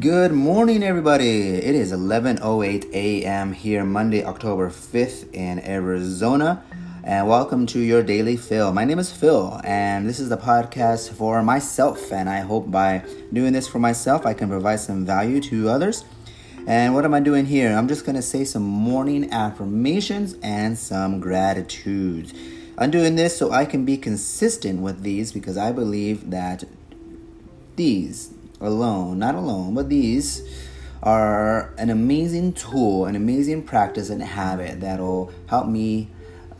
Good morning, everybody. It is 11:08 a.m. here, Monday, October 5th in Arizona, and welcome to your daily Phil. My name is Phil, and this is the podcast for myself. And I hope by doing this for myself, I can provide some value to others. And what am I doing here? I'm just gonna say some morning affirmations and some gratitudes. I'm doing this so I can be consistent with these because I believe that these alone, not alone, but these are an amazing tool, an amazing practice and habit that'll help me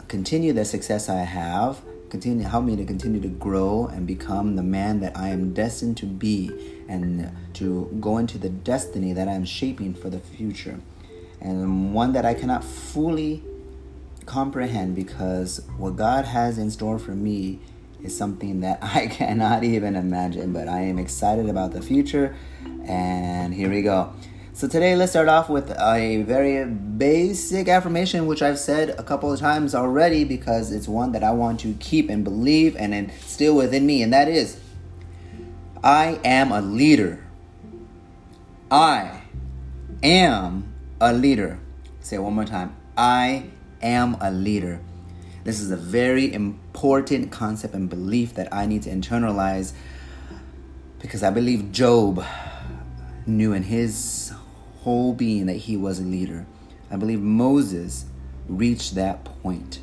continue the success I have, continue help me to continue to grow and become the man that I am destined to be and to go into the destiny that I am shaping for the future. And one that I cannot fully comprehend because what God has in store for me is something that I cannot even imagine, but I am excited about the future. And here we go. So, today, let's start off with a very basic affirmation, which I've said a couple of times already because it's one that I want to keep and believe and instill within me, and that is I am a leader. I am a leader. Say it one more time. I am a leader. This is a very important concept and belief that I need to internalize because I believe Job knew in his whole being that he was a leader. I believe Moses reached that point.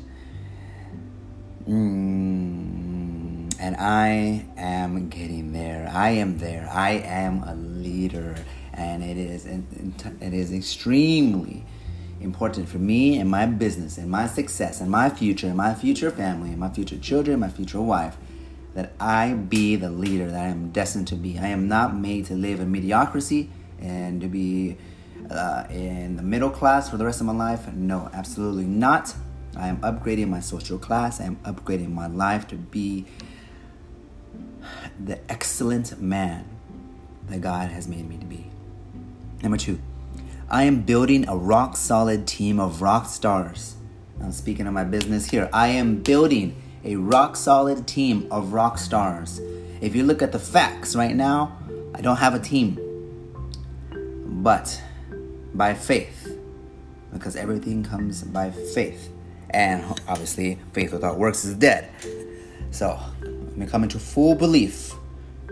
Mm, and I am getting there. I am there. I am a leader. And it is, it is extremely important for me and my business and my success and my future and my future family and my future children, my future wife, that I be the leader that I am destined to be. I am not made to live in mediocrity and to be uh, in the middle class for the rest of my life. No, absolutely not. I am upgrading my social class. I am upgrading my life to be the excellent man that God has made me to be. Number two, I am building a rock solid team of rock stars. I'm speaking of my business here. I am building a rock solid team of rock stars. If you look at the facts right now, I don't have a team. But by faith, because everything comes by faith. And obviously, faith without works is dead. So, I'm coming to full belief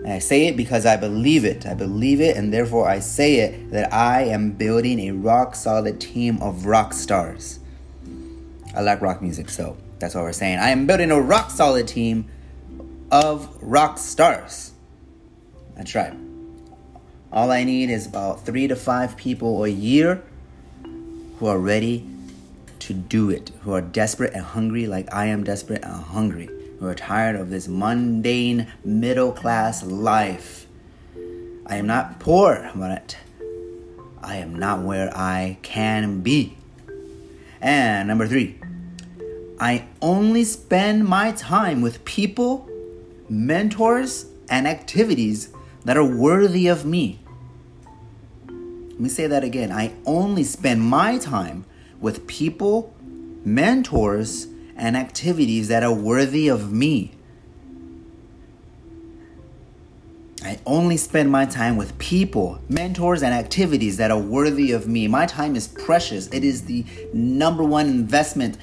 and I say it because I believe it. I believe it, and therefore I say it that I am building a rock solid team of rock stars. I like rock music, so that's what we're saying. I am building a rock solid team of rock stars. That's right. All I need is about three to five people a year who are ready to do it, who are desperate and hungry, like I am desperate and hungry who are tired of this mundane middle class life. I am not poor, but I am not where I can be. And number three, I only spend my time with people, mentors, and activities that are worthy of me. Let me say that again. I only spend my time with people, mentors, and activities that are worthy of me. I only spend my time with people, mentors, and activities that are worthy of me. My time is precious. It is the number one investment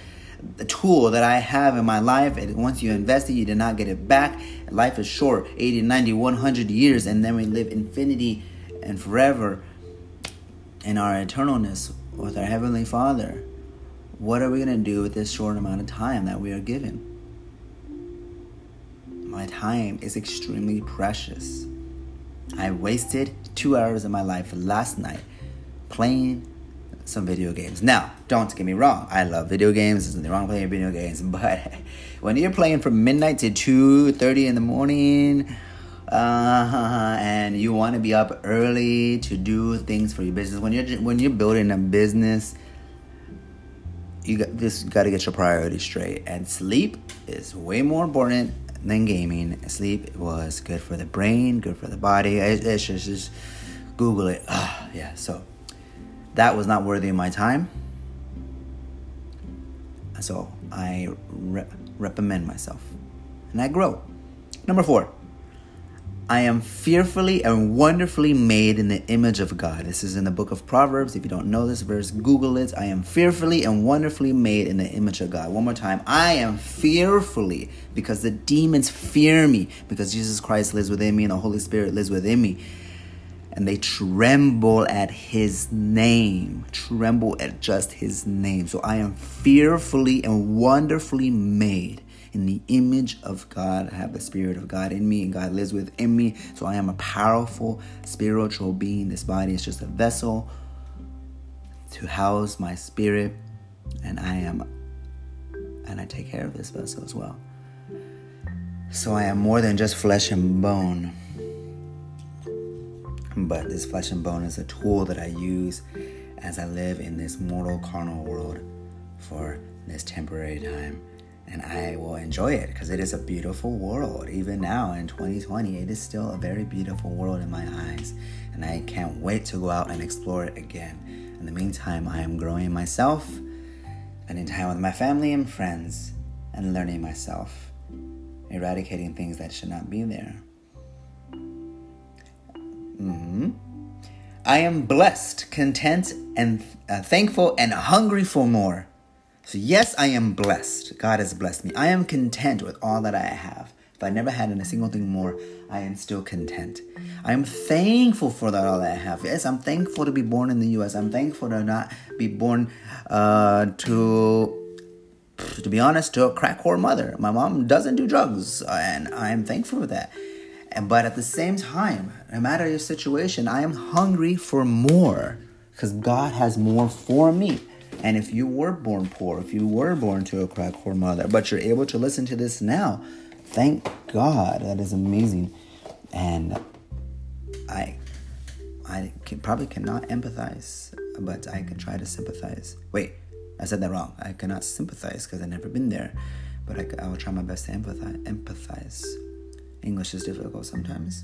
tool that I have in my life. And once you invest it, you do not get it back. Life is short 80, 90, 100 years, and then we live infinity and forever in our eternalness with our Heavenly Father. What are we going to do with this short amount of time that we are given? My time is extremely precious. I wasted two hours of my life last night playing some video games. Now, don't get me wrong, I love video games. There's nothing wrong playing video games, but when you're playing from midnight to two thirty in the morning, uh, and you want to be up early to do things for your business, when you're when you're building a business you got this got to get your priorities straight. And sleep is way more important than gaming. Sleep was good for the brain good for the body. It's just, just google it. Ah, yeah so that was not worthy of my time. So i re- reprimand myself. And i grow. Number four I am fearfully and wonderfully made in the image of God. This is in the book of Proverbs. If you don't know this verse, Google it. I am fearfully and wonderfully made in the image of God. One more time. I am fearfully because the demons fear me because Jesus Christ lives within me and the Holy Spirit lives within me. And they tremble at his name, tremble at just his name. So I am fearfully and wonderfully made in the image of God. I have the Spirit of God in me, and God lives within me. So I am a powerful spiritual being. This body is just a vessel to house my spirit, and I am, and I take care of this vessel as well. So I am more than just flesh and bone. But this flesh and bone is a tool that I use as I live in this mortal carnal world for this temporary time and I will enjoy it because it is a beautiful world. Even now in 2020, it is still a very beautiful world in my eyes, and I can't wait to go out and explore it again. In the meantime, I am growing myself, spending time with my family and friends, and learning myself, eradicating things that should not be there. Mm-hmm. I am blessed, content, and uh, thankful, and hungry for more. So, yes, I am blessed. God has blessed me. I am content with all that I have. If I never had a single thing more, I am still content. I am thankful for that all that I have. Yes, I'm thankful to be born in the U.S. I'm thankful to not be born uh, to to be honest, to a crack whore mother. My mom doesn't do drugs, and I am thankful for that. And but at the same time, no matter your situation, I am hungry for more because God has more for me. And if you were born poor, if you were born to a crack whore mother, but you're able to listen to this now, thank God. That is amazing. And I I can, probably cannot empathize, but I can try to sympathize. Wait, I said that wrong. I cannot sympathize because I've never been there, but I, I will try my best to empathize. empathize. English is difficult sometimes.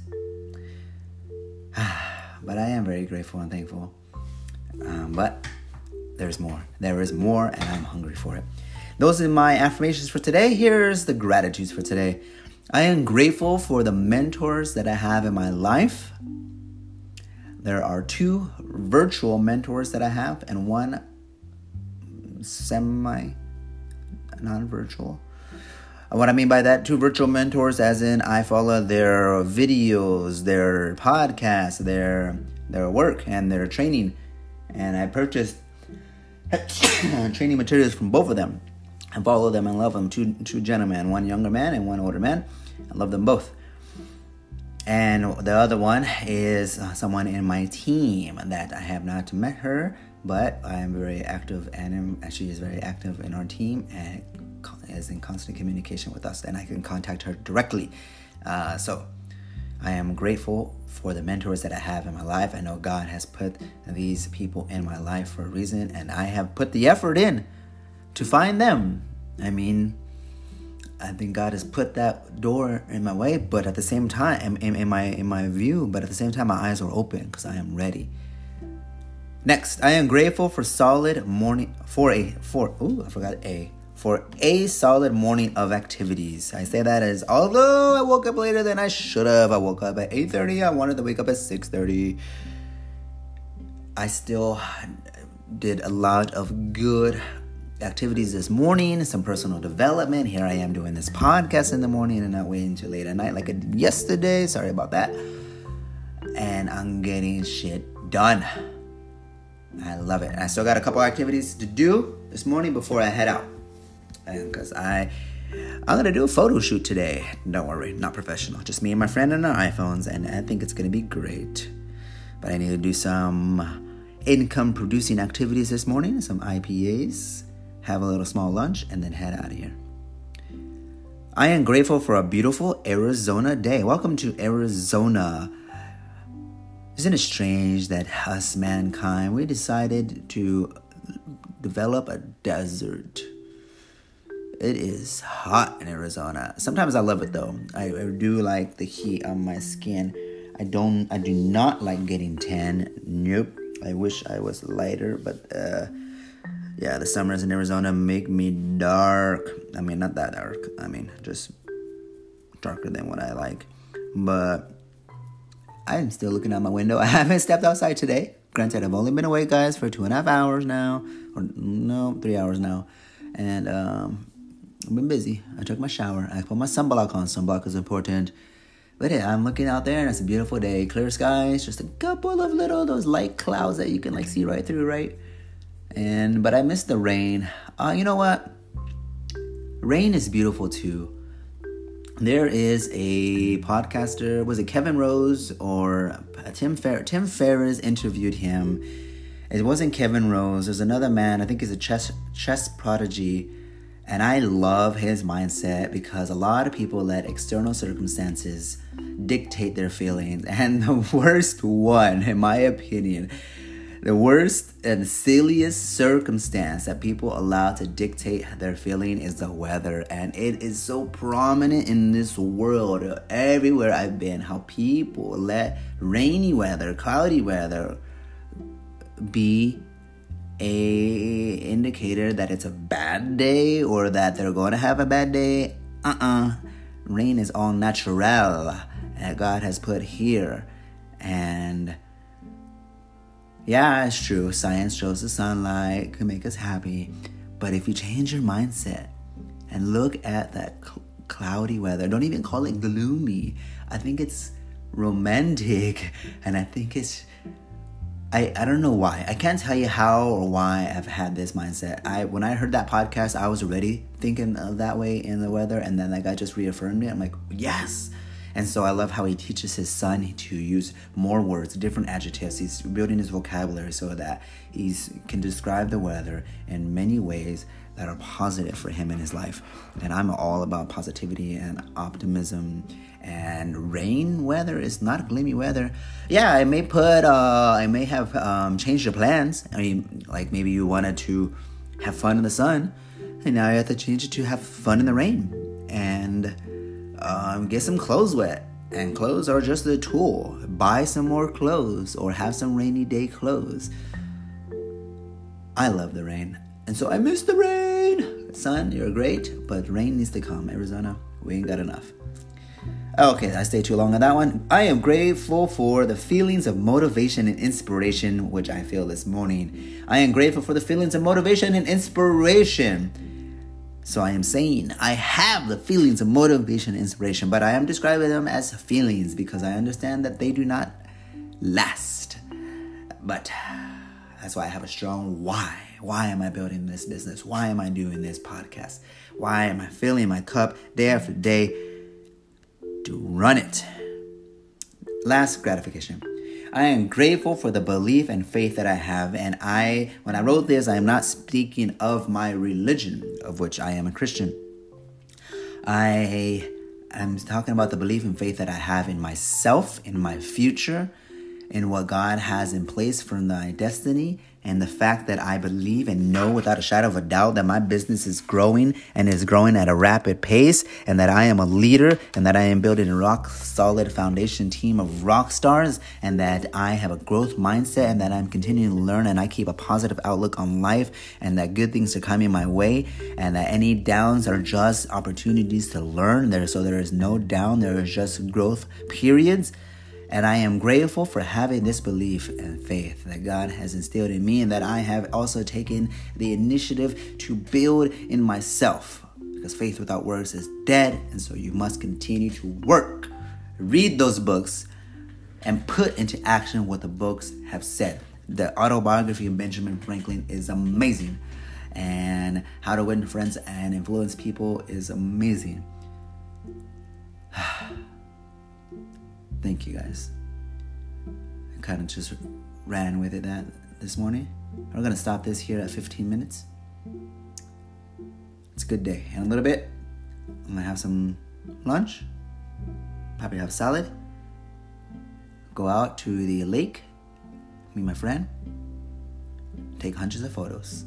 but I am very grateful and thankful. Um, but there's more. There is more, and I'm hungry for it. Those are my affirmations for today. Here's the gratitudes for today. I am grateful for the mentors that I have in my life. There are two virtual mentors that I have, and one semi non virtual. What I mean by that, two virtual mentors, as in I follow their videos, their podcasts, their their work, and their training, and I purchased training materials from both of them and follow them and love them. Two, two gentlemen, one younger man and one older man. I love them both. And the other one is uh, someone in my team that I have not met her, but I am very active and she is very active in our team and is in constant communication with us, and I can contact her directly. Uh, so I am grateful for the mentors that I have in my life. I know God has put these people in my life for a reason, and I have put the effort in to find them. I mean, I think God has put that door in my way, but at the same time, in, in my in my view, but at the same time, my eyes are open because I am ready. Next, I am grateful for solid morning for a for oh I forgot a for a solid morning of activities. I say that as although I woke up later than I should have. I woke up at 8:30. I wanted to wake up at 6:30. I still did a lot of good activities this morning, some personal development. Here I am doing this podcast in the morning and not waiting until late at night like I did yesterday. Sorry about that. And I'm getting shit done. I love it. I still got a couple activities to do this morning before I head out because I I'm gonna do a photo shoot today. Don't worry, not professional. Just me and my friend and our iPhones, and I think it's gonna be great. But I need to do some income producing activities this morning, some IPAs, have a little small lunch, and then head out of here. I am grateful for a beautiful Arizona day. Welcome to Arizona. Isn't it strange that us, mankind, we decided to develop a desert? It is hot in Arizona. Sometimes I love it though. I, I, do like the heat on my skin. I don't. I do not like getting tan. Nope. I wish I was lighter, but uh, yeah, the summers in Arizona make me dark. I mean, not that dark. I mean, just darker than what I like. But I'm still looking out my window. I haven't stepped outside today. Granted, I've only been away, guys, for two and a half hours now, or no, three hours now, and um, I've been busy. I took my shower. I put my sunblock on. Sunblock is important. But yeah, I'm looking out there and it's a beautiful day. Clear skies, just a couple of little those light clouds that you can like see right through, right? And but I miss the rain. Uh, you know what? Rain is beautiful too. There is a podcaster, was it Kevin Rose or Tim Fer- Tim Ferriss interviewed him. It wasn't Kevin Rose. There's another man. I think he's a chess chess prodigy and I love his mindset because a lot of people let external circumstances dictate their feelings. And the worst one, in my opinion, the worst and silliest circumstance that people allow to dictate their feeling is the weather. And it is so prominent in this world, everywhere I've been, how people let rainy weather, cloudy weather be a indicator that it's a bad day or that they're going to have a bad day. Uh-uh. Rain is all natural that God has put here. And yeah, it's true. Science shows the sunlight can make us happy. But if you change your mindset and look at that cl- cloudy weather, don't even call it gloomy. I think it's romantic and I think it's I, I don't know why. I can't tell you how or why I've had this mindset. I when I heard that podcast, I was already thinking of that way in the weather, and then that guy just reaffirmed it. I'm like, yes. And so I love how he teaches his son to use more words, different adjectives. He's building his vocabulary so that he can describe the weather in many ways that are positive for him in his life. And I'm all about positivity and optimism and rain weather is not gloomy weather. Yeah, I may put, uh, I may have um, changed the plans. I mean, like maybe you wanted to have fun in the sun, and now you have to change it to have fun in the rain um, get some clothes wet. And clothes are just a tool. Buy some more clothes or have some rainy day clothes. I love the rain. And so I miss the rain. Sun, you're great, but rain needs to come. Arizona, we ain't got enough. Okay, I stayed too long on that one. I am grateful for the feelings of motivation and inspiration which I feel this morning. I am grateful for the feelings of motivation and inspiration. So I am saying I have the feelings of motivation inspiration, but I am describing them as feelings because I understand that they do not last. But that's why I have a strong why. Why am I building this business? Why am I doing this podcast? Why am I filling my cup day after day? to run it. Last gratification. I am grateful for the belief and faith that I have. And I, when I wrote this, I am not speaking of my religion, of which I am a Christian. I am talking about the belief and faith that I have in myself, in my future, in what God has in place for my destiny, and the fact that I believe and know without a shadow of a doubt that my business is growing and is growing at a rapid pace, and that I am a leader, and that I am building a rock solid foundation team of rock stars, and that I have a growth mindset, and that I'm continuing to learn, and I keep a positive outlook on life, and that good things are coming my way, and that any downs are just opportunities to learn. There, so there is no down, there is just growth periods. And I am grateful for having this belief and faith that God has instilled in me and that I have also taken the initiative to build in myself. Because faith without works is dead, and so you must continue to work. Read those books and put into action what the books have said. The autobiography of Benjamin Franklin is amazing, and How to Win Friends and Influence People is amazing. Thank you guys. I kind of just ran with it that this morning. We're gonna stop this here at 15 minutes. It's a good day. In a little bit, I'm gonna have some lunch. Probably have salad. Go out to the lake, meet my friend, take hundreds of photos,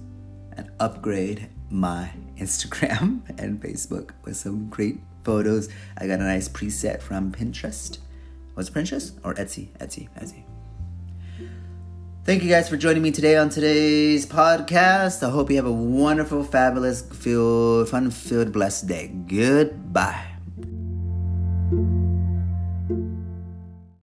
and upgrade my Instagram and Facebook with some great photos. I got a nice preset from Pinterest was it Pinterest or Etsy? Etsy, Etsy. Thank you guys for joining me today on today's podcast. I hope you have a wonderful, fabulous, filled, fun-filled, blessed day. Goodbye.